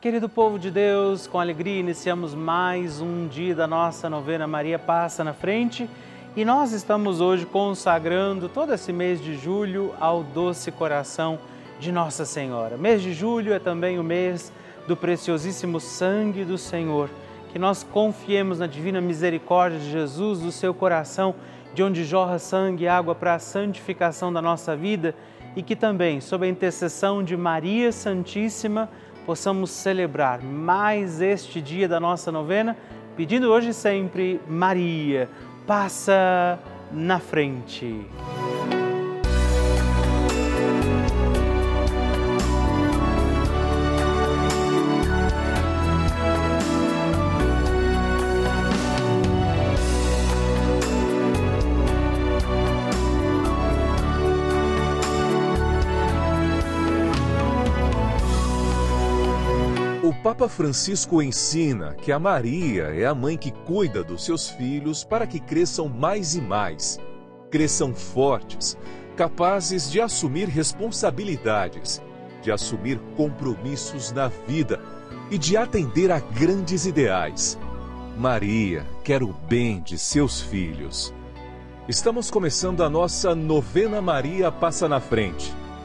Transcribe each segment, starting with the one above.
Querido povo de Deus, com alegria iniciamos mais um dia da nossa novena Maria Passa na Frente e nós estamos hoje consagrando todo esse mês de julho ao doce coração de Nossa Senhora. Mês de julho é também o mês do preciosíssimo sangue do Senhor. Que nós confiemos na divina misericórdia de Jesus, do seu coração, de onde jorra sangue e água para a santificação da nossa vida e que também, sob a intercessão de Maria Santíssima, possamos celebrar mais este dia da nossa novena, pedindo hoje sempre, Maria, passa na frente. Papa Francisco ensina que a Maria é a mãe que cuida dos seus filhos para que cresçam mais e mais, cresçam fortes, capazes de assumir responsabilidades, de assumir compromissos na vida e de atender a grandes ideais. Maria quer o bem de seus filhos. Estamos começando a nossa novena Maria Passa na Frente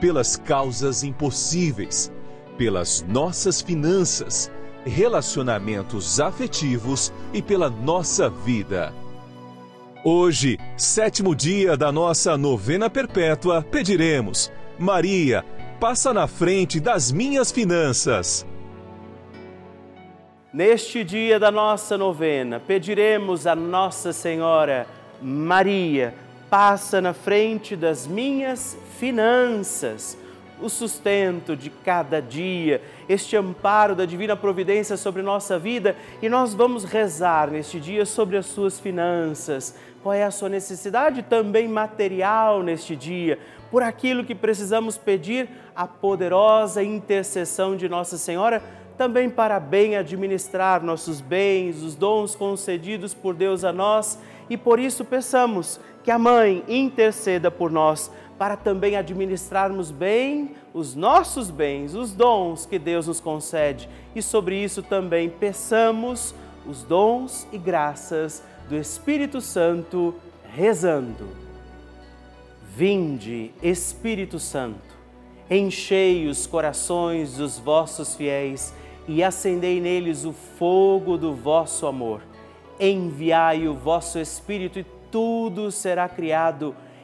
pelas causas impossíveis, pelas nossas finanças, relacionamentos afetivos e pela nossa vida. Hoje, sétimo dia da nossa novena perpétua, pediremos: Maria, passa na frente das minhas finanças. Neste dia da nossa novena, pediremos a Nossa Senhora, Maria, passa na frente das minhas finanças, o sustento de cada dia, este amparo da divina providência sobre nossa vida e nós vamos rezar neste dia sobre as suas finanças. Qual é a sua necessidade também material neste dia? Por aquilo que precisamos pedir a poderosa intercessão de Nossa Senhora também para bem administrar nossos bens, os dons concedidos por Deus a nós, e por isso peçamos que a Mãe interceda por nós para também administrarmos bem os nossos bens, os dons que Deus nos concede. E sobre isso também peçamos os dons e graças do Espírito Santo, rezando. Vinde, Espírito Santo, enchei os corações dos vossos fiéis e acendei neles o fogo do vosso amor. Enviai o vosso Espírito e tudo será criado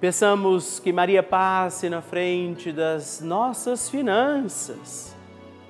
Peçamos que Maria passe na frente das nossas finanças.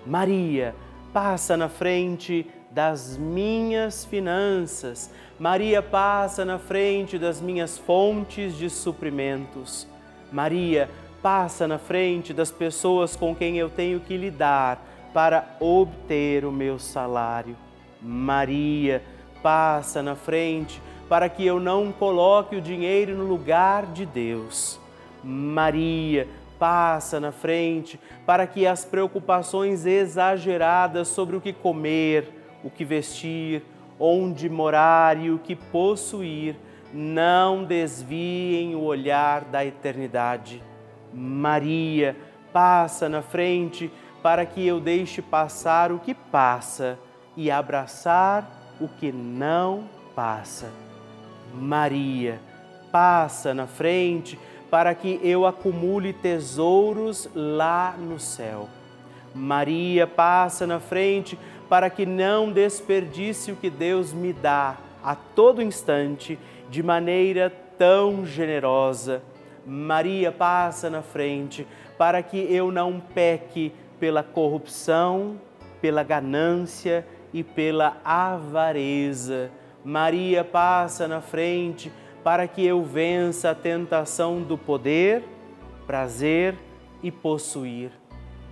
Maria, passa na frente das minhas finanças. Maria, passa na frente das minhas fontes de suprimentos. Maria, passa na frente das pessoas com quem eu tenho que lidar para obter o meu salário. Maria, passa na frente para que eu não coloque o dinheiro no lugar de Deus. Maria, passa na frente para que as preocupações exageradas sobre o que comer, o que vestir, onde morar e o que possuir não desviem o olhar da eternidade. Maria, passa na frente para que eu deixe passar o que passa e abraçar o que não passa. Maria, passa na frente para que eu acumule tesouros lá no céu. Maria passa na frente para que não desperdice o que Deus me dá a todo instante de maneira tão generosa. Maria passa na frente para que eu não peque pela corrupção, pela ganância e pela avareza. Maria passa na frente para que eu vença a tentação do poder, prazer e possuir.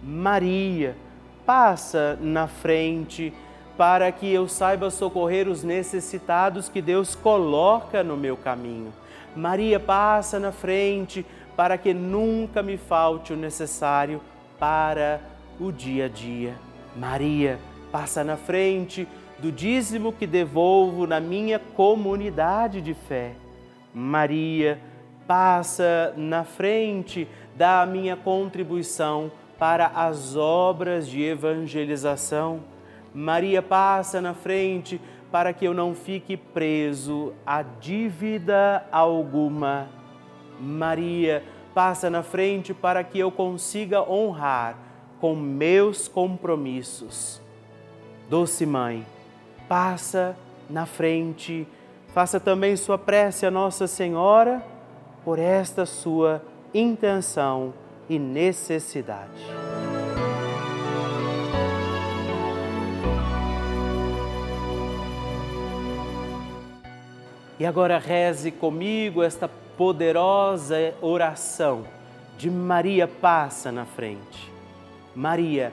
Maria passa na frente para que eu saiba socorrer os necessitados que Deus coloca no meu caminho. Maria passa na frente para que nunca me falte o necessário para o dia a dia. Maria passa na frente do dízimo que devolvo na minha comunidade de fé. Maria passa na frente da minha contribuição para as obras de evangelização. Maria passa na frente para que eu não fique preso a dívida alguma. Maria passa na frente para que eu consiga honrar com meus compromissos. Doce Mãe, passa na frente, faça também sua prece a Nossa Senhora por esta sua intenção e necessidade. E agora reze comigo esta poderosa oração de Maria passa na frente. Maria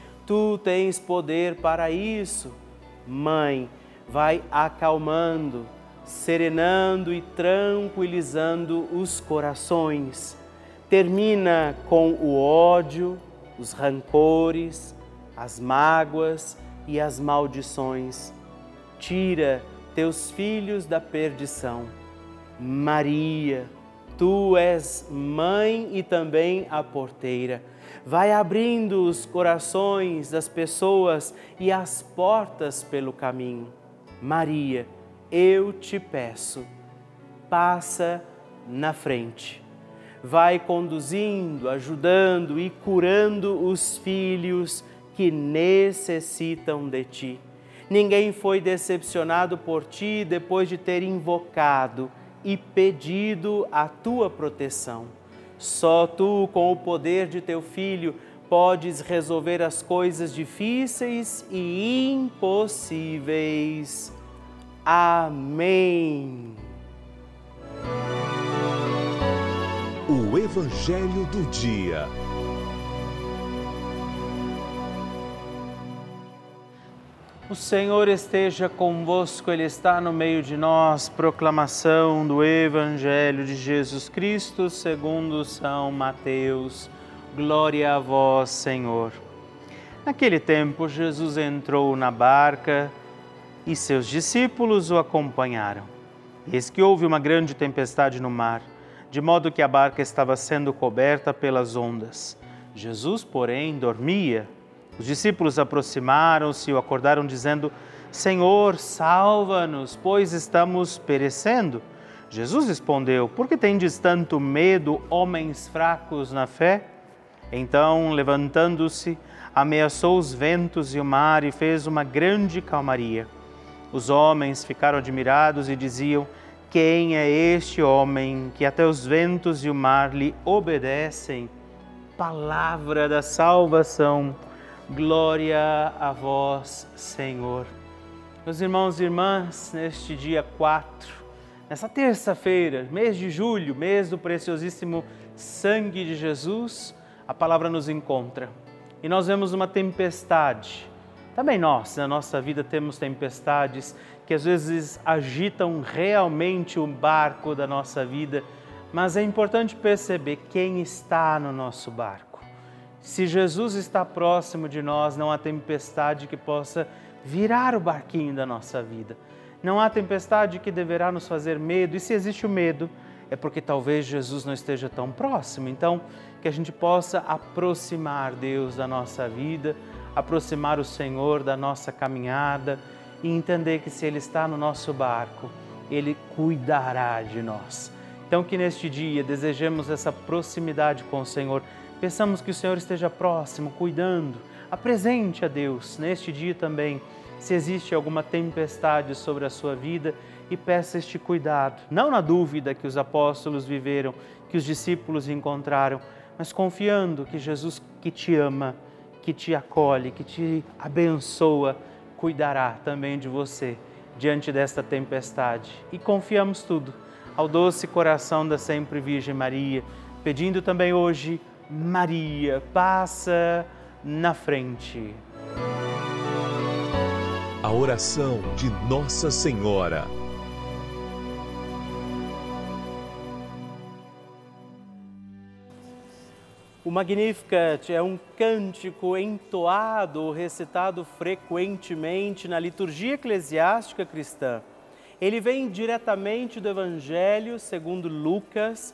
Tu tens poder para isso. Mãe, vai acalmando, serenando e tranquilizando os corações termina com o ódio, os rancores, as mágoas e as maldições. Tira teus filhos da perdição. Maria, tu és mãe e também a porteira. Vai abrindo os corações das pessoas e as portas pelo caminho. Maria, eu te peço, passa na frente vai conduzindo, ajudando e curando os filhos que necessitam de ti. Ninguém foi decepcionado por ti depois de ter invocado e pedido a tua proteção. Só tu, com o poder de teu filho, podes resolver as coisas difíceis e impossíveis. Amém. O Evangelho do Dia. O Senhor esteja convosco, Ele está no meio de nós. Proclamação do Evangelho de Jesus Cristo, segundo São Mateus. Glória a vós, Senhor. Naquele tempo, Jesus entrou na barca e seus discípulos o acompanharam. Eis que houve uma grande tempestade no mar de modo que a barca estava sendo coberta pelas ondas. Jesus, porém, dormia. Os discípulos aproximaram-se e o acordaram, dizendo: Senhor, salva-nos, pois estamos perecendo. Jesus respondeu: Por que tendes tanto medo, homens fracos na fé? Então, levantando-se, ameaçou os ventos e o mar e fez uma grande calmaria. Os homens ficaram admirados e diziam: quem é este homem que até os ventos e o mar lhe obedecem? Palavra da salvação. Glória a vós, Senhor. Meus irmãos e irmãs, neste dia 4, nessa terça-feira, mês de julho, mês do preciosíssimo sangue de Jesus, a palavra nos encontra. E nós vemos uma tempestade. Também nós, na nossa vida, temos tempestades que às vezes agitam realmente o barco da nossa vida, mas é importante perceber quem está no nosso barco. Se Jesus está próximo de nós, não há tempestade que possa virar o barquinho da nossa vida. Não há tempestade que deverá nos fazer medo, e se existe o medo, é porque talvez Jesus não esteja tão próximo. Então, que a gente possa aproximar Deus da nossa vida, aproximar o Senhor da nossa caminhada e entender que se Ele está no nosso barco, Ele cuidará de nós. Então, que neste dia desejemos essa proximidade com o Senhor, peçamos que o Senhor esteja próximo, cuidando, apresente a Deus neste dia também se existe alguma tempestade sobre a sua vida e peça este cuidado, não na dúvida que os apóstolos viveram, que os discípulos encontraram, mas confiando que Jesus que te ama, que te acolhe, que te abençoa, cuidará também de você diante desta tempestade. E confiamos tudo ao doce coração da sempre Virgem Maria, pedindo também hoje, Maria, passa na frente a oração de Nossa Senhora. O Magnificat é um cântico entoado, recitado frequentemente na liturgia eclesiástica cristã. Ele vem diretamente do Evangelho segundo Lucas,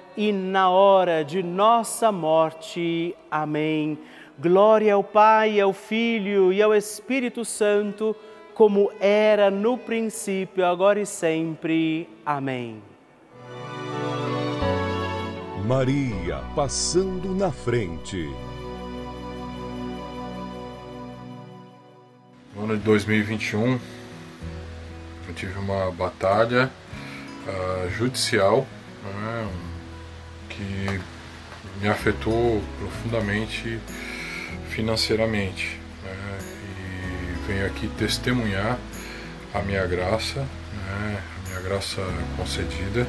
e na hora de nossa morte. Amém. Glória ao Pai, ao Filho e ao Espírito Santo, como era no princípio, agora e sempre. Amém. Maria passando na frente. No ano de 2021, eu tive uma batalha uh, judicial né, que me afetou profundamente financeiramente. Né? E venho aqui testemunhar a minha graça, né? a minha graça concedida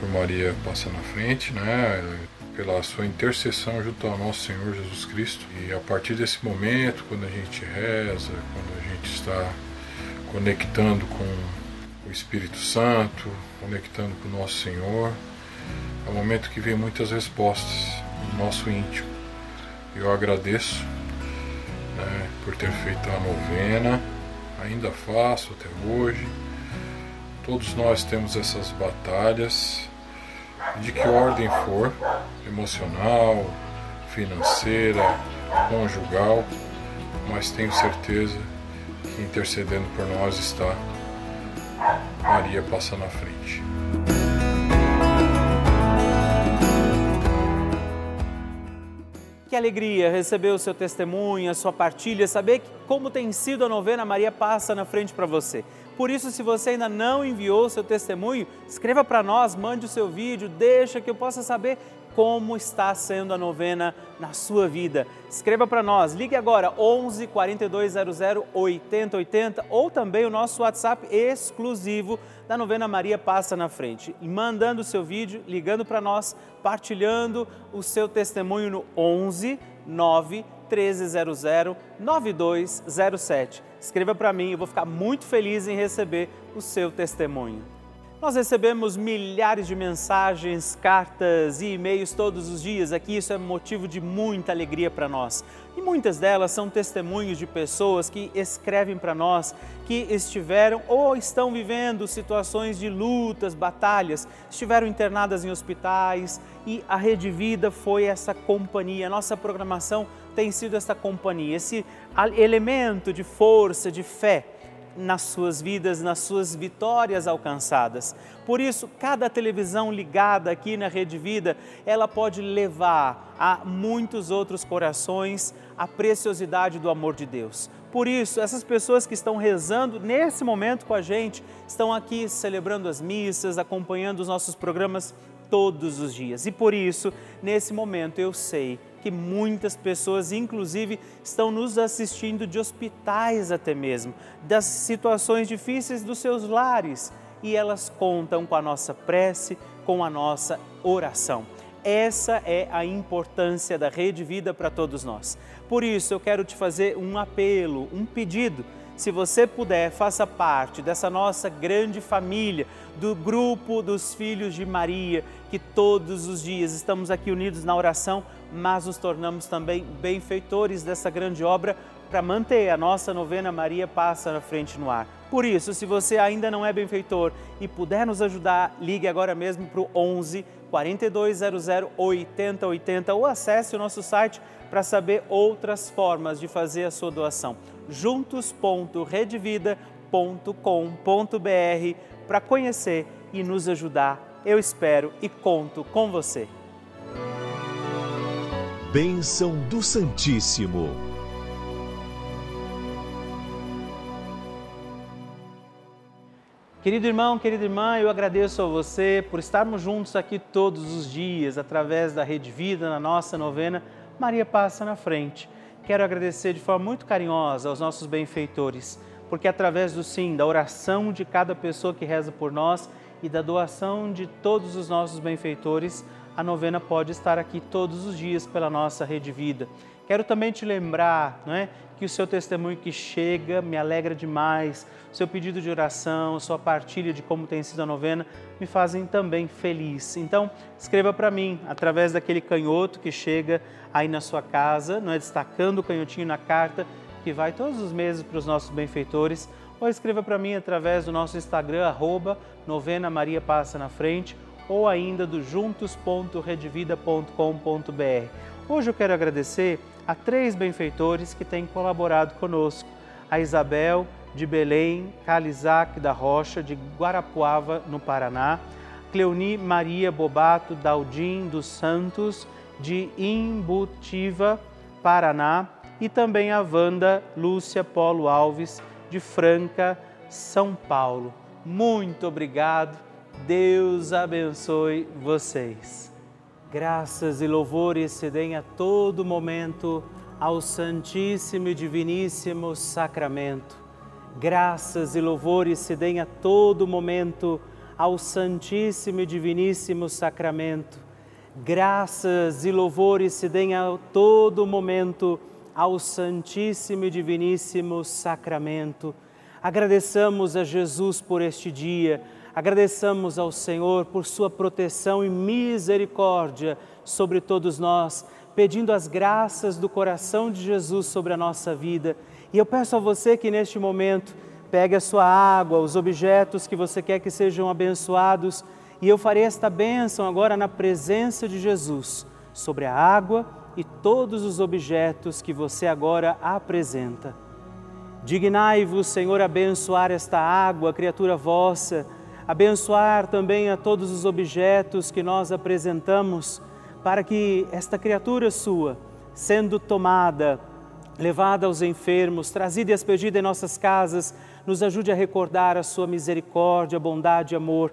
por Maria passa na frente, né? pela sua intercessão junto ao nosso Senhor Jesus Cristo. E a partir desse momento, quando a gente reza, quando a gente está conectando com o Espírito Santo, conectando com o nosso Senhor, é um momento que vem muitas respostas no nosso íntimo. Eu agradeço né, por ter feito a novena, ainda faço até hoje, Todos nós temos essas batalhas, de que ordem for, emocional, financeira, conjugal, mas tenho certeza que intercedendo por nós está Maria passa na frente. Que alegria receber o seu testemunho, a sua partilha, saber como tem sido a novena Maria Passa na Frente para você. Por isso, se você ainda não enviou o seu testemunho, escreva para nós, mande o seu vídeo, deixa que eu possa saber como está sendo a novena na sua vida. Escreva para nós, ligue agora 11 4200 8080 ou também o nosso WhatsApp exclusivo da novena Maria Passa na Frente. Mandando o seu vídeo, ligando para nós, partilhando o seu testemunho no 11 9 1300 9207. Escreva para mim, eu vou ficar muito feliz em receber o seu testemunho. Nós recebemos milhares de mensagens, cartas e e-mails todos os dias aqui, isso é motivo de muita alegria para nós. E muitas delas são testemunhos de pessoas que escrevem para nós que estiveram ou estão vivendo situações de lutas, batalhas, estiveram internadas em hospitais e a Rede Vida foi essa companhia, nossa programação tem sido essa companhia, esse elemento de força, de fé nas suas vidas, nas suas vitórias alcançadas. Por isso, cada televisão ligada aqui na Rede Vida, ela pode levar a muitos outros corações a preciosidade do amor de Deus. Por isso, essas pessoas que estão rezando nesse momento com a gente, estão aqui celebrando as missas, acompanhando os nossos programas todos os dias. E por isso, nesse momento, eu sei que muitas pessoas, inclusive, estão nos assistindo de hospitais até mesmo, das situações difíceis dos seus lares e elas contam com a nossa prece, com a nossa oração. Essa é a importância da Rede Vida para todos nós. Por isso, eu quero te fazer um apelo, um pedido se você puder, faça parte dessa nossa grande família, do grupo dos filhos de Maria, que todos os dias estamos aqui unidos na oração, mas nos tornamos também benfeitores dessa grande obra para manter a nossa novena Maria Passa na Frente no Ar. Por isso, se você ainda não é benfeitor e puder nos ajudar, ligue agora mesmo para o 11 4200 8080 ou acesse o nosso site para saber outras formas de fazer a sua doação. juntos.redvida.com.br para conhecer e nos ajudar. Eu espero e conto com você. Bênção do Santíssimo. Querido irmão, querida irmã, eu agradeço a você por estarmos juntos aqui todos os dias através da Rede Vida, na nossa novena Maria Passa na Frente. Quero agradecer de forma muito carinhosa aos nossos benfeitores, porque através do sim, da oração de cada pessoa que reza por nós e da doação de todos os nossos benfeitores, a novena pode estar aqui todos os dias pela nossa Rede Vida. Quero também te lembrar não é, que o seu testemunho que chega me alegra demais, seu pedido de oração, sua partilha de como tem sido a novena me fazem também feliz. Então, escreva para mim através daquele canhoto que chega aí na sua casa, não é destacando o canhotinho na carta que vai todos os meses para os nossos benfeitores, ou escreva para mim através do nosso Instagram arroba novena Maria passa na frente ou ainda do juntos.redvida.com.br. Hoje eu quero agradecer a três benfeitores que têm colaborado conosco: a Isabel de Belém, Calizac da Rocha, de Guarapuava, no Paraná, Cleoni Maria Bobato Daldim dos Santos, de Imbutiva, Paraná, e também a Wanda Lúcia Polo Alves, de Franca, São Paulo. Muito obrigado, Deus abençoe vocês. Graças e louvores se deem a todo momento ao Santíssimo e Diviníssimo Sacramento. Graças e louvores se deem a todo momento ao Santíssimo e Diviníssimo Sacramento. Graças e louvores se deem a todo momento ao Santíssimo e Diviníssimo Sacramento. Agradeçamos a Jesus por este dia Agradeçamos ao Senhor por sua proteção e misericórdia sobre todos nós, pedindo as graças do coração de Jesus sobre a nossa vida. E eu peço a você que neste momento Pegue a sua água, os objetos que você quer que sejam abençoados, e eu farei esta bênção agora na presença de Jesus sobre a água e todos os objetos que você agora apresenta. Dignai-vos, Senhor, abençoar esta água, criatura vossa, abençoar também a todos os objetos que nós apresentamos, para que esta criatura sua, sendo tomada, levada aos enfermos, trazida e aspergida em nossas casas, nos ajude a recordar a sua misericórdia, bondade e amor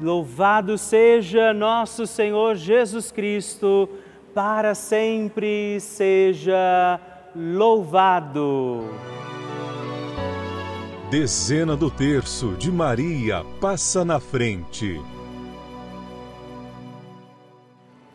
Louvado seja nosso Senhor Jesus Cristo para sempre seja louvado. Dezena do terço de Maria passa na frente.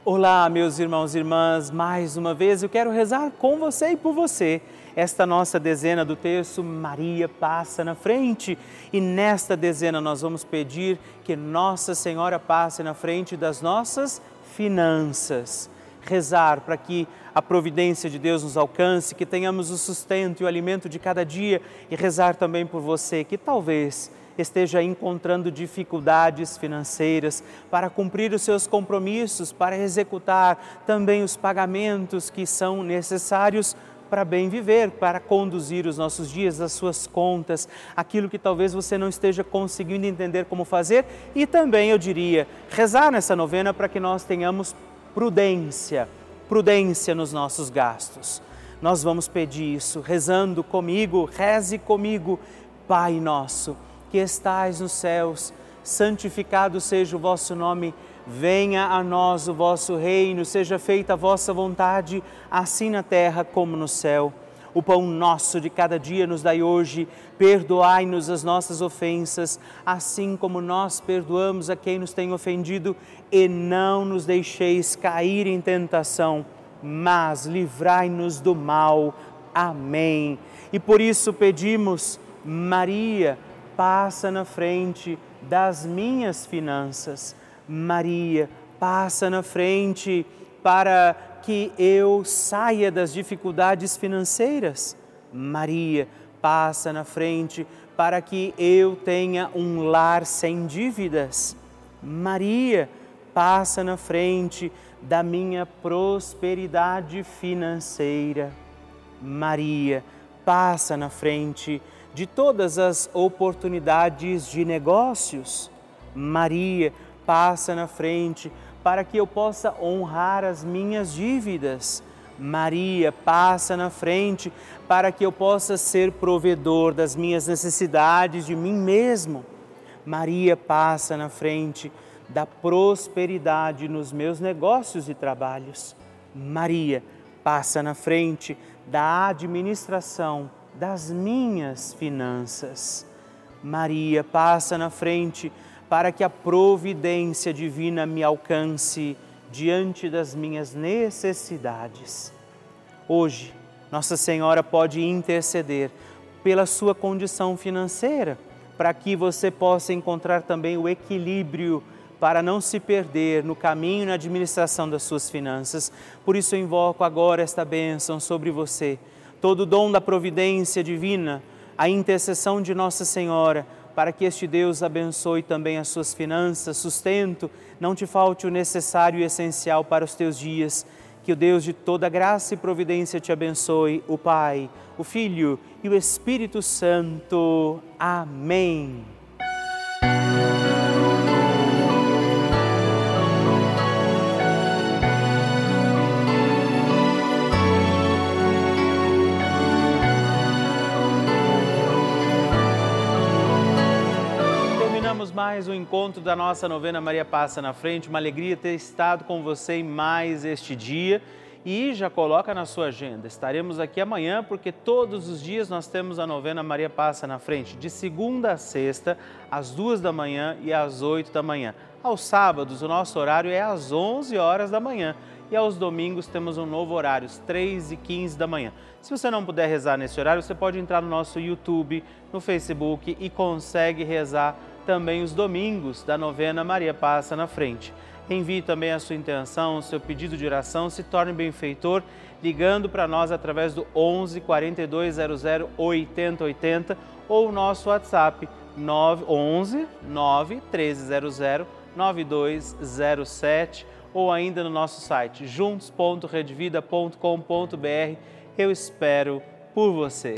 Olá, meus irmãos e irmãs, mais uma vez eu quero rezar com você e por você. Esta nossa dezena do terço, Maria passa na frente. E nesta dezena nós vamos pedir que Nossa Senhora passe na frente das nossas finanças rezar para que a providência de Deus nos alcance, que tenhamos o sustento e o alimento de cada dia e rezar também por você que talvez esteja encontrando dificuldades financeiras para cumprir os seus compromissos, para executar também os pagamentos que são necessários para bem viver, para conduzir os nossos dias, as suas contas, aquilo que talvez você não esteja conseguindo entender como fazer e também, eu diria, rezar nessa novena para que nós tenhamos prudência, prudência nos nossos gastos. Nós vamos pedir isso rezando comigo, reze comigo, Pai nosso, que estais nos céus, santificado seja o vosso nome, venha a nós o vosso reino, seja feita a vossa vontade, assim na terra como no céu. O pão nosso de cada dia nos dai hoje, perdoai-nos as nossas ofensas, assim como nós perdoamos a quem nos tem ofendido, e não nos deixeis cair em tentação, mas livrai-nos do mal. Amém. E por isso pedimos, Maria, passa na frente das minhas finanças. Maria, passa na frente para que eu saia das dificuldades financeiras. Maria, passa na frente para que eu tenha um lar sem dívidas. Maria, passa na frente da minha prosperidade financeira. Maria, passa na frente de todas as oportunidades de negócios. Maria, passa na frente para que eu possa honrar as minhas dívidas. Maria, passa na frente para que eu possa ser provedor das minhas necessidades de mim mesmo. Maria, passa na frente da prosperidade nos meus negócios e trabalhos. Maria, passa na frente da administração das minhas finanças. Maria, passa na frente para que a providência divina me alcance diante das minhas necessidades. Hoje, Nossa Senhora pode interceder pela sua condição financeira, para que você possa encontrar também o equilíbrio para não se perder no caminho e na administração das suas finanças. Por isso eu invoco agora esta bênção sobre você. Todo o dom da providência divina, a intercessão de Nossa Senhora, para que este Deus abençoe também as suas finanças, sustento, não te falte o necessário e essencial para os teus dias. Que o Deus de toda graça e providência te abençoe, o Pai, o Filho e o Espírito Santo. Amém. Encontro da nossa novena Maria Passa na Frente. Uma alegria ter estado com você em mais este dia. E já coloca na sua agenda. Estaremos aqui amanhã porque todos os dias nós temos a novena Maria Passa na Frente, de segunda a sexta, às duas da manhã e às oito da manhã. Aos sábados, o nosso horário é às onze horas da manhã e aos domingos temos um novo horário, às 3 e 15 da manhã. Se você não puder rezar nesse horário, você pode entrar no nosso YouTube, no Facebook e consegue rezar também os domingos da novena Maria Passa na Frente. Envie também a sua intenção, o seu pedido de oração, se torne benfeitor ligando para nós através do 11 4200 8080 ou o nosso WhatsApp 911 9 1300 9207 ou ainda no nosso site juntos.redvida.com.br. Eu espero por você.